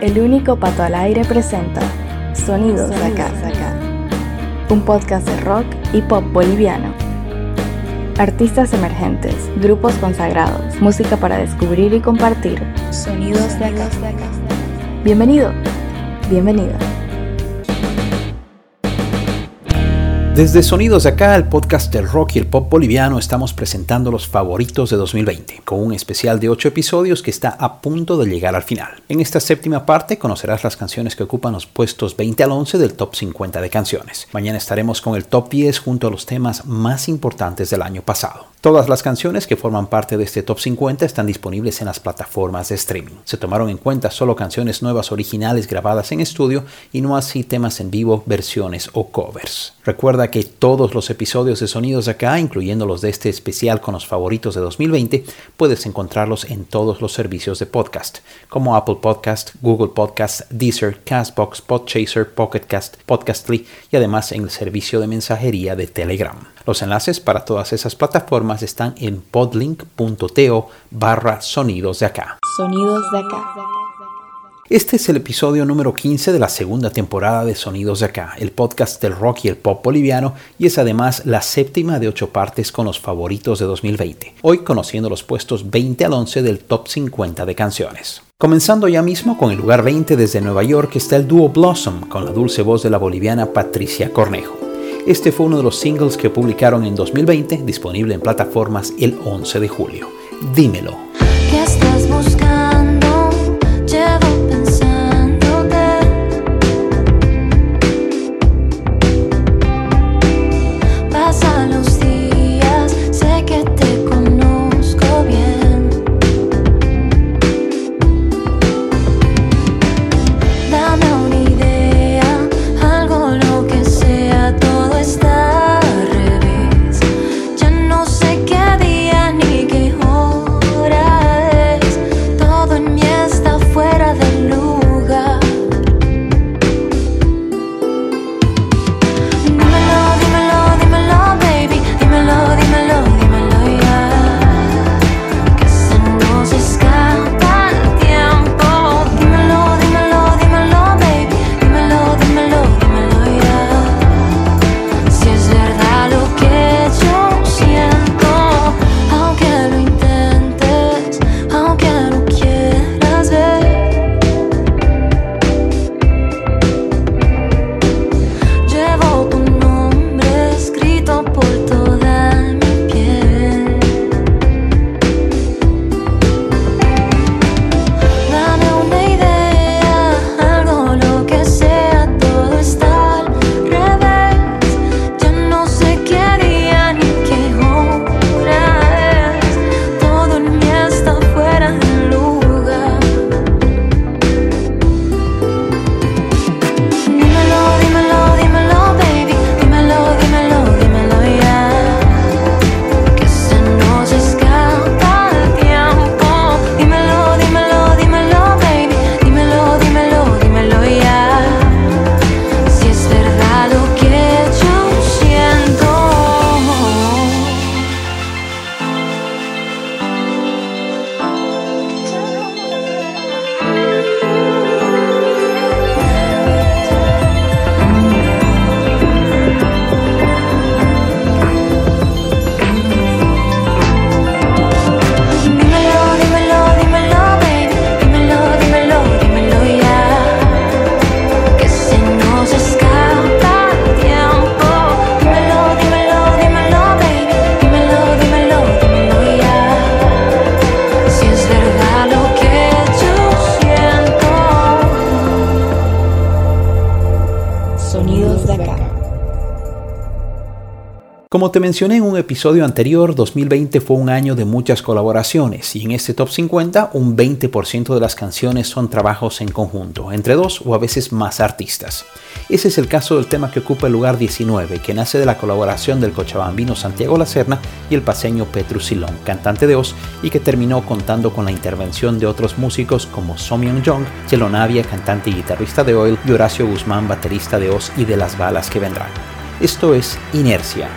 El único pato al aire presenta Sonidos, de acá, acá. Un podcast de rock y pop boliviano. Artistas emergentes, grupos consagrados, música para descubrir y compartir. Sonidos de acá. Bienvenido, bienvenida. Desde Sonidos de acá, el podcast del rock y el pop boliviano, estamos presentando los favoritos de 2020, con un especial de 8 episodios que está a punto de llegar al final. En esta séptima parte conocerás las canciones que ocupan los puestos 20 al 11 del top 50 de canciones. Mañana estaremos con el top 10 junto a los temas más importantes del año pasado. Todas las canciones que forman parte de este top 50 están disponibles en las plataformas de streaming. Se tomaron en cuenta solo canciones nuevas originales grabadas en estudio y no así temas en vivo, versiones o covers. Recuerda que todos los episodios de Sonidos de acá, incluyendo los de este especial con los favoritos de 2020, puedes encontrarlos en todos los servicios de podcast, como Apple Podcast, Google Podcast, Deezer, Castbox, Podchaser, Pocketcast, Podcastly y además en el servicio de mensajería de Telegram. Los enlaces para todas esas plataformas están en podlink.to barra sonidos de acá. Sonidos de acá. Este es el episodio número 15 de la segunda temporada de Sonidos de Acá, el podcast del rock y el pop boliviano, y es además la séptima de ocho partes con los favoritos de 2020, hoy conociendo los puestos 20 al 11 del top 50 de canciones. Comenzando ya mismo con el lugar 20 desde Nueva York está el dúo Blossom, con la dulce voz de la boliviana Patricia Cornejo. Este fue uno de los singles que publicaron en 2020, disponible en plataformas el 11 de julio. Dímelo. ¿Qué estás Como te mencioné en un episodio anterior, 2020 fue un año de muchas colaboraciones y en este top 50 un 20% de las canciones son trabajos en conjunto, entre dos o a veces más artistas. Ese es el caso del tema que ocupa el lugar 19, que nace de la colaboración del cochabambino Santiago Lacerna y el paseño Petru Silón, cantante de Oz, y que terminó contando con la intervención de otros músicos como Somyeon Jong, Chelo Navia, cantante y guitarrista de Oil, y Horacio Guzmán, baterista de Oz y de Las Balas que Vendrán. Esto es Inercia.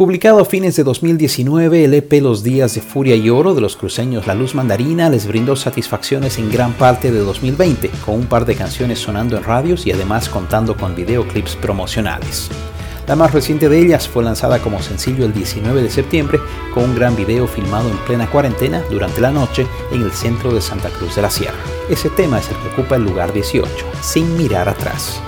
Publicado a fines de 2019, el EP Los Días de Furia y Oro de los cruceños La Luz Mandarina les brindó satisfacciones en gran parte de 2020, con un par de canciones sonando en radios y además contando con videoclips promocionales. La más reciente de ellas fue lanzada como sencillo el 19 de septiembre con un gran video filmado en plena cuarentena durante la noche en el centro de Santa Cruz de la Sierra. Ese tema es el que ocupa el lugar 18, sin mirar atrás.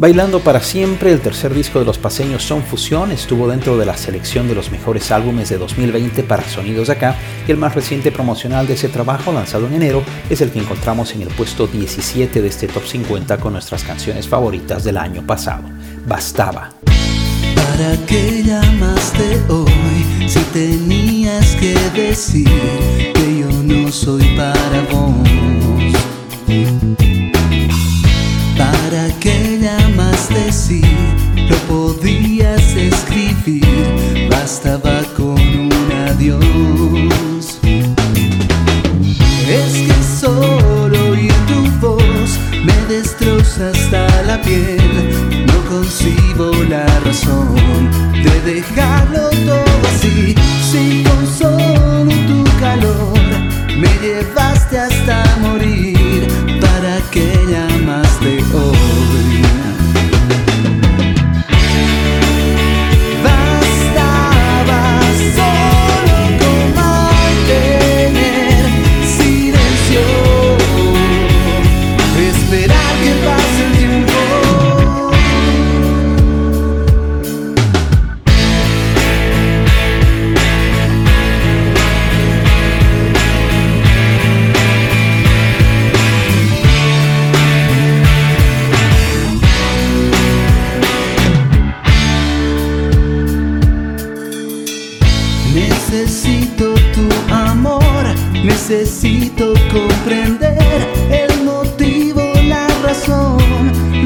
Bailando para siempre, el tercer disco de los paseños Son Fusión estuvo dentro de la selección de los mejores álbumes de 2020 para Sonidos de Acá y el más reciente promocional de ese trabajo, lanzado en enero, es el que encontramos en el puesto 17 de este top 50 con nuestras canciones favoritas del año pasado. Bastaba. ¿Para qué llamaste hoy si tenías que decir que yo no soy para vos? Comprender el motivo, la razón,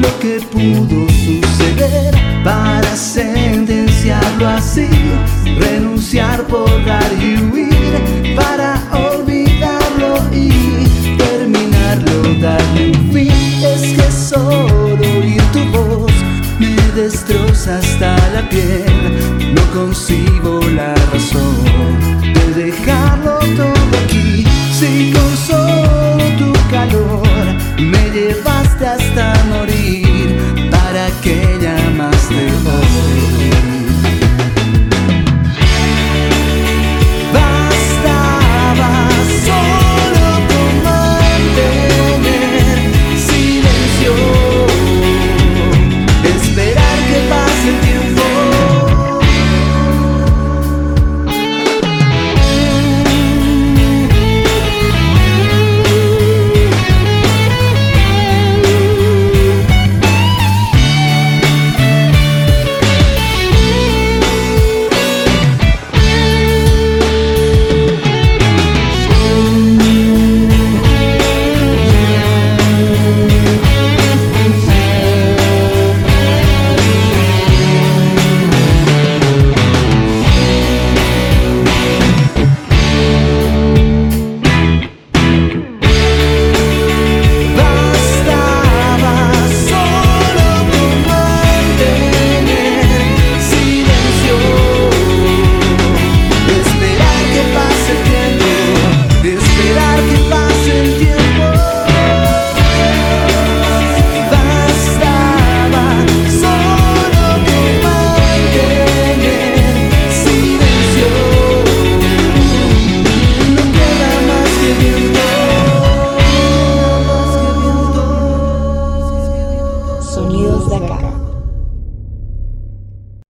lo que pudo suceder para sentenciarlo así, renunciar, borrar y huir para olvidarlo y terminarlo, darle un fin. Es que solo oír tu voz me destroza hasta la piel. No concibo la razón de dejarlo todo aquí. Si con solo tu calor. Me llevaste hasta morir,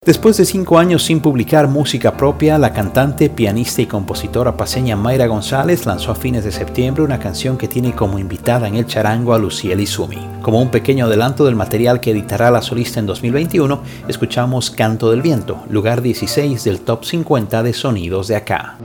Después de cinco años sin publicar música propia, la cantante, pianista y compositora paseña Mayra González lanzó a fines de septiembre una canción que tiene como invitada en el charango a Luciel Izumi. Como un pequeño adelanto del material que editará la solista en 2021, escuchamos Canto del Viento, lugar 16 del top 50 de sonidos de acá.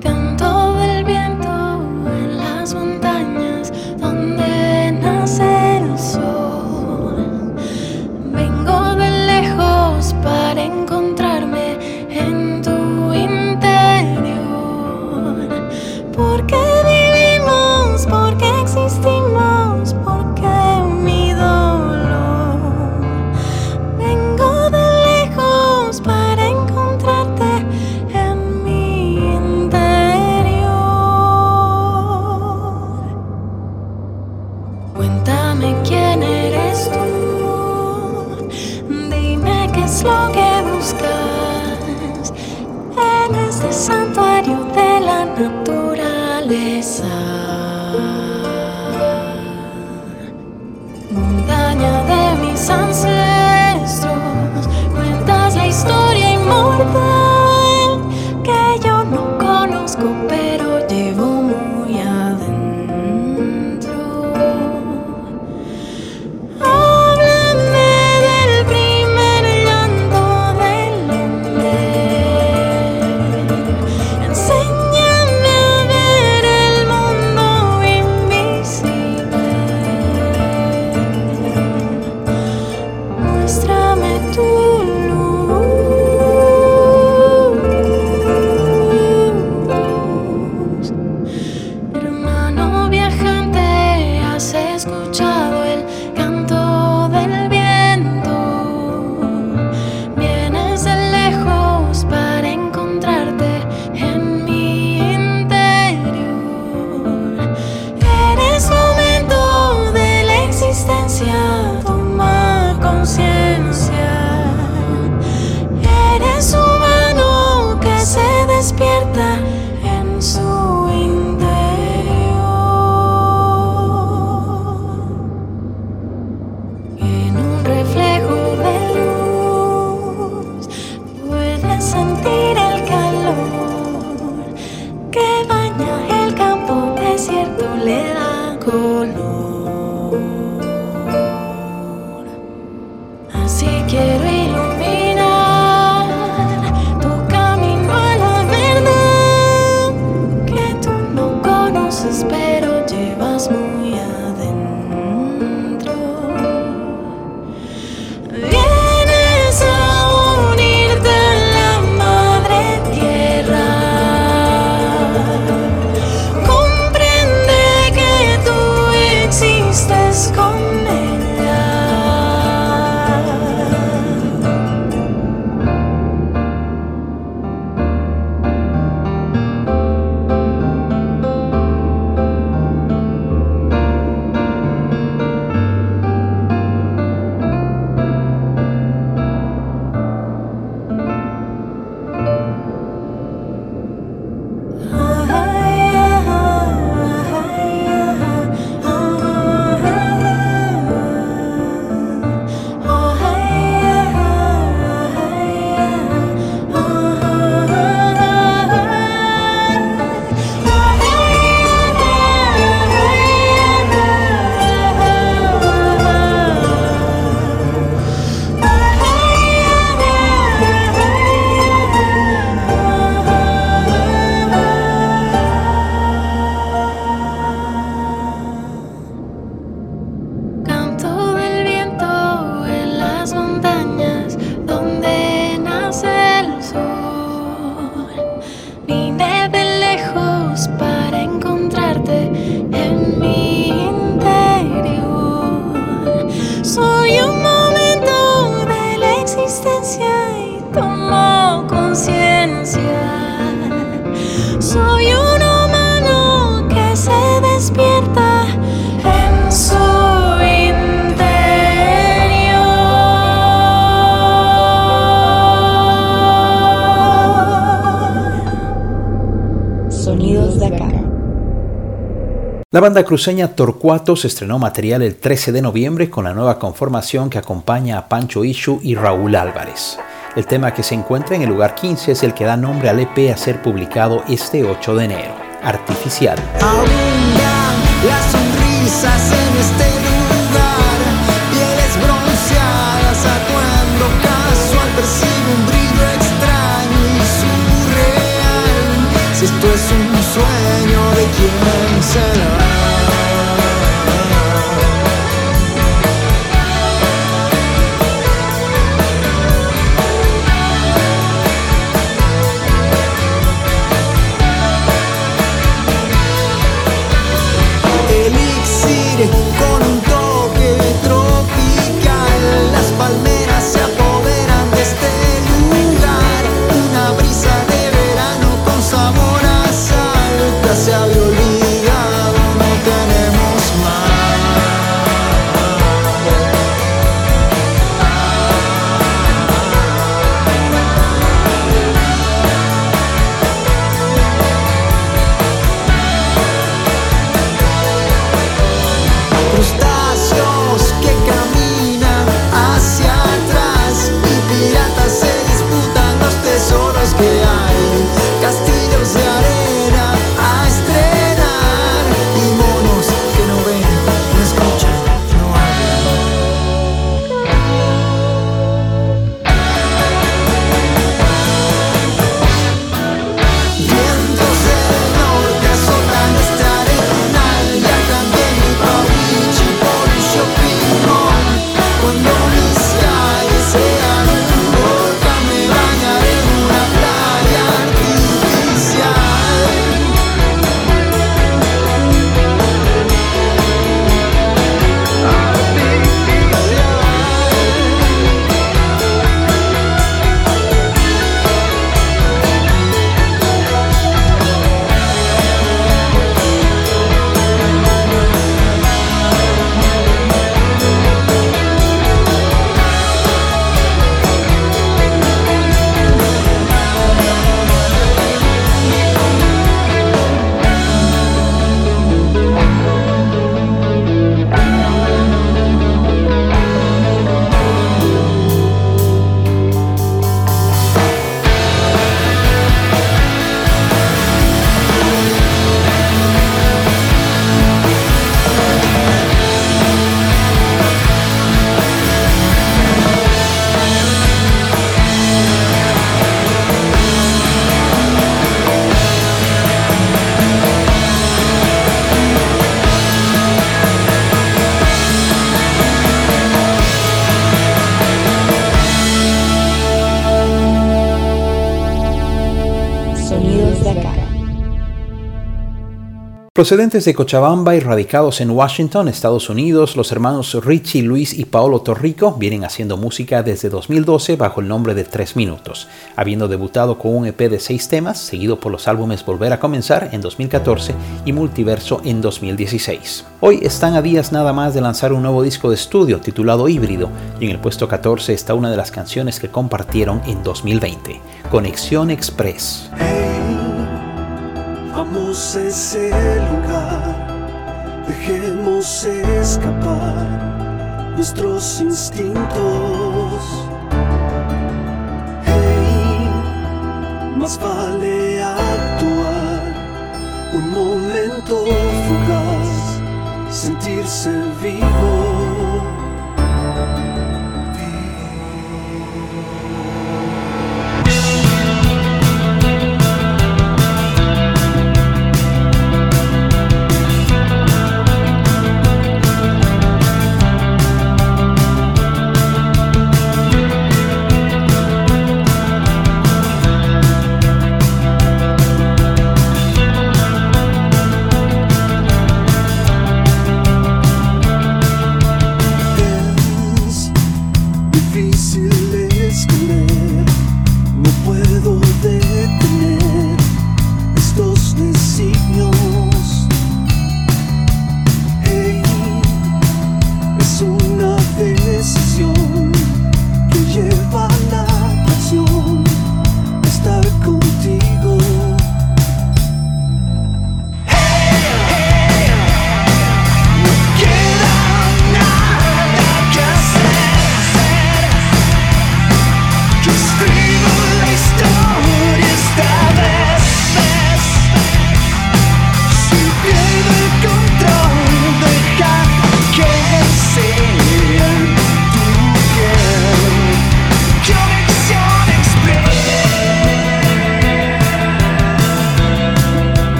Banda cruceña Torcuatos estrenó material el 13 de noviembre con la nueva conformación que acompaña a Pancho Ishu y Raúl Álvarez. El tema que se encuentra en el lugar 15 es el que da nombre al EP a ser publicado este 8 de enero, Artificial. Abundan las sonrisas en este lugar, pieles bronceadas actuando casual, percibe un brillo extraño y surreal. Si esto es un sueño, ¿de quién Procedentes de Cochabamba y radicados en Washington, Estados Unidos, los hermanos Richie, Luis y Paolo Torrico vienen haciendo música desde 2012 bajo el nombre de Tres Minutos, habiendo debutado con un EP de seis temas, seguido por los álbumes Volver a Comenzar en 2014 y Multiverso en 2016. Hoy están a días nada más de lanzar un nuevo disco de estudio titulado Híbrido, y en el puesto 14 está una de las canciones que compartieron en 2020, Conexión Express. Vamos ese lugar, dejemos escapar nuestros instintos. Hey, más vale actuar, un momento fugaz, sentirse vivo.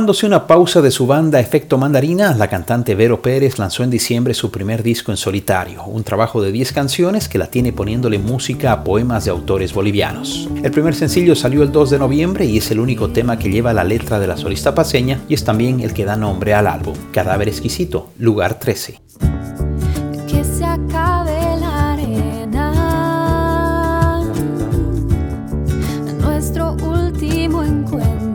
Tomándose una pausa de su banda Efecto Mandarina, la cantante Vero Pérez lanzó en diciembre su primer disco en solitario, un trabajo de 10 canciones que la tiene poniéndole música a poemas de autores bolivianos. El primer sencillo salió el 2 de noviembre y es el único tema que lleva la letra de la solista paseña y es también el que da nombre al álbum, Cadáver Exquisito, lugar 13. que se acabe la arena. Nuestro último encuentro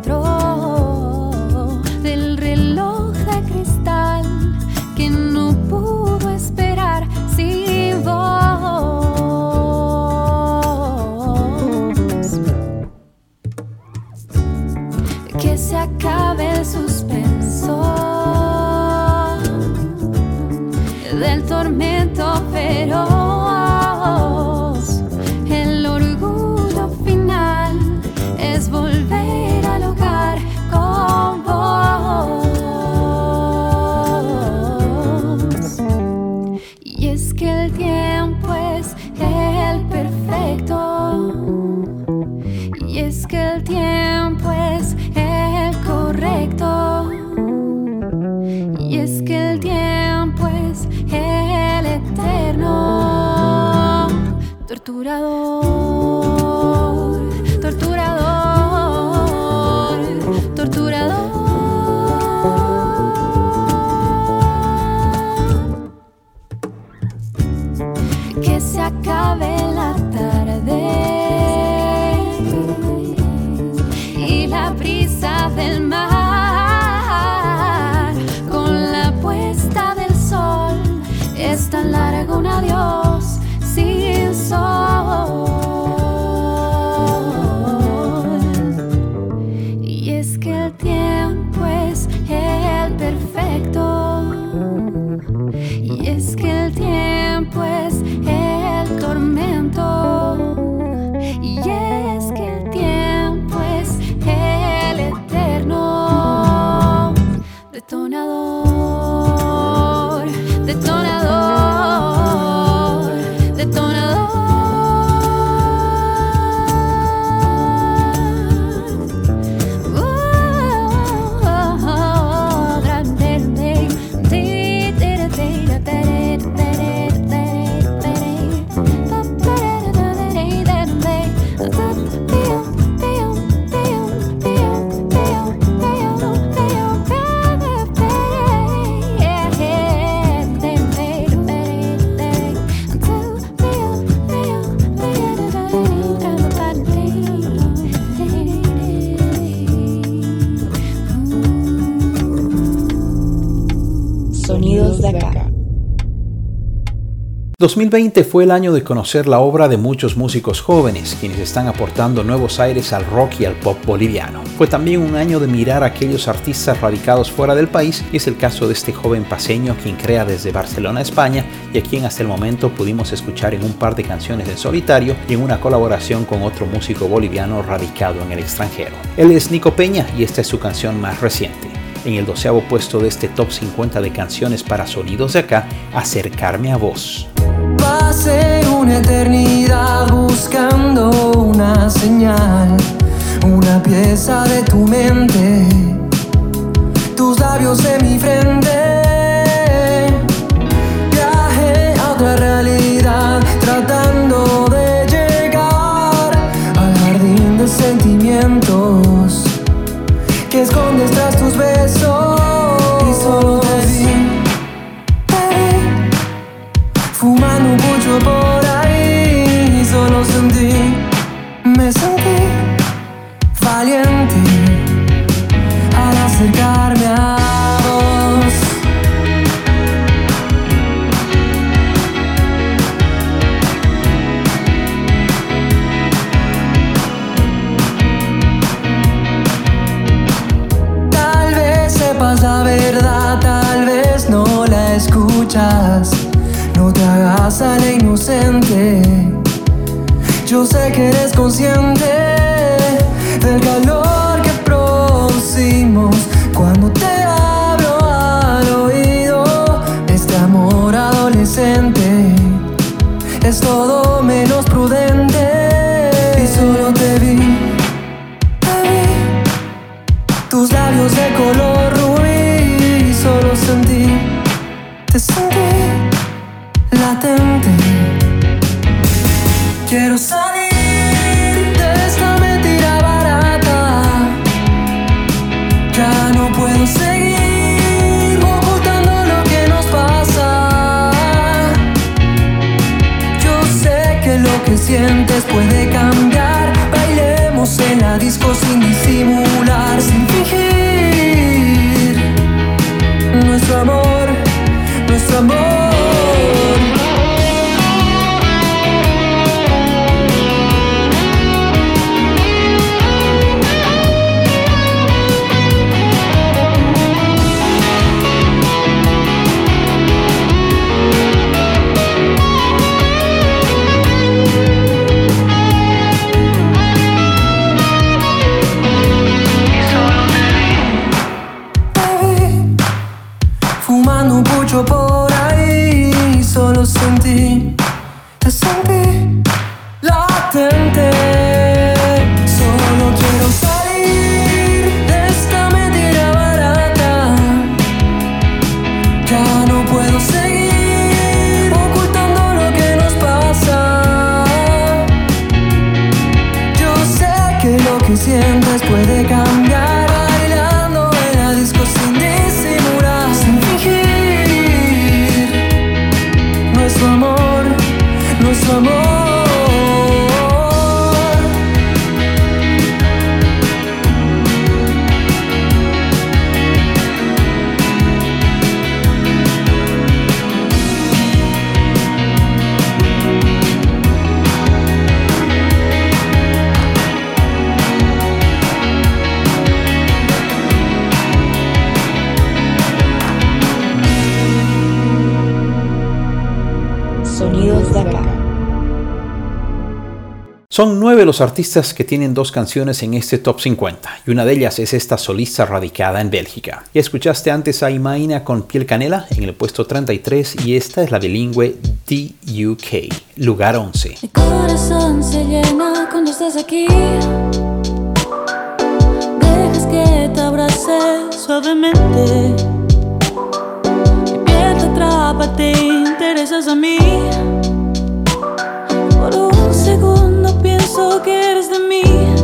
y la brisa del mar 2020 fue el año de conocer la obra de muchos músicos jóvenes, quienes están aportando nuevos aires al rock y al pop boliviano. Fue también un año de mirar a aquellos artistas radicados fuera del país, y es el caso de este joven paseño quien crea desde Barcelona, España, y a quien hasta el momento pudimos escuchar en un par de canciones en solitario y en una colaboración con otro músico boliviano radicado en el extranjero. Él es Nico Peña y esta es su canción más reciente, En el doceavo puesto de este top 50 de canciones para sonidos de acá, Acercarme a vos. Pasé una eternidad buscando una señal, una pieza de tu mente, tus labios en mi frente. Viajé a otra realidad tratando de llegar al jardín de sentimientos que escondes tras tus besos. Puede cambiar. Bailemos en la disco sin disimular, sin fingir. Nuestro amor, nuestro amor. Son nueve los artistas que tienen dos canciones en este top 50 y una de ellas es esta solista radicada en Bélgica. Ya escuchaste antes a Imaina con Piel Canela en el puesto 33 y esta es la bilingüe DUK, lugar 11. Mi corazón se llena cuando estás aquí. Dejas que te abrace suavemente. Mi piel te atrapa, te interesas a mí. Pienso que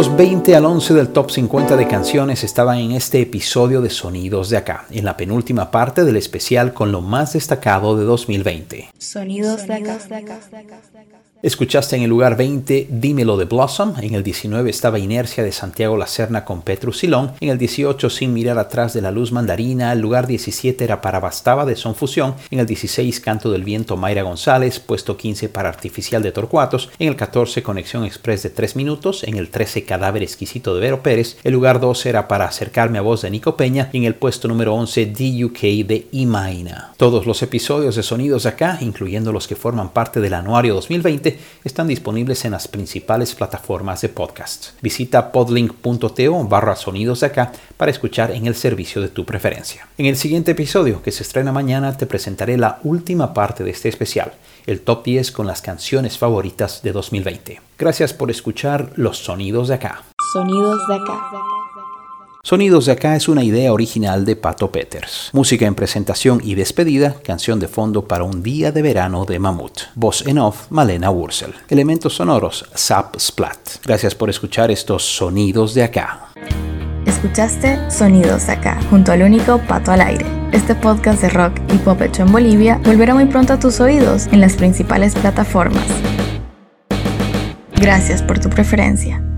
puestos 20 al 11 del top 50 de canciones estaban en este episodio de Sonidos de Acá, en la penúltima parte del especial con lo más destacado de 2020. Sonidos de acá. Escuchaste en el lugar 20 Dímelo de Blossom, en el 19 estaba Inercia de Santiago Lacerna con Petru Silón, en el 18 Sin mirar atrás de la luz mandarina, el lugar 17 era para Bastaba de Son Fusión, en el 16 Canto del Viento Mayra González, puesto 15 para Artificial de Torcuatos, en el 14 Conexión Express de 3 minutos, en el 13 Cadáver Exquisito de Vero Pérez, el lugar 12 era para Acercarme a Voz de Nico Peña, y en el puesto número 11 DUK de Imaina. Todos los episodios de Sonidos de Acá, incluyendo los que forman parte del anuario 2020, están disponibles en las principales plataformas de podcast. Visita podlink.to barra sonidos de acá para escuchar en el servicio de tu preferencia. En el siguiente episodio, que se estrena mañana, te presentaré la última parte de este especial, el top 10 con las canciones favoritas de 2020. Gracias por escuchar los sonidos de acá. Sonidos de acá. Sonidos de acá es una idea original de Pato Peters. Música en presentación y despedida, canción de fondo para un día de verano de Mamut. Voz en off, Malena Wursel. Elementos sonoros, Zap Splat. Gracias por escuchar estos sonidos de acá. Escuchaste Sonidos de acá, junto al único Pato al Aire. Este podcast de rock y pop hecho en Bolivia volverá muy pronto a tus oídos en las principales plataformas. Gracias por tu preferencia.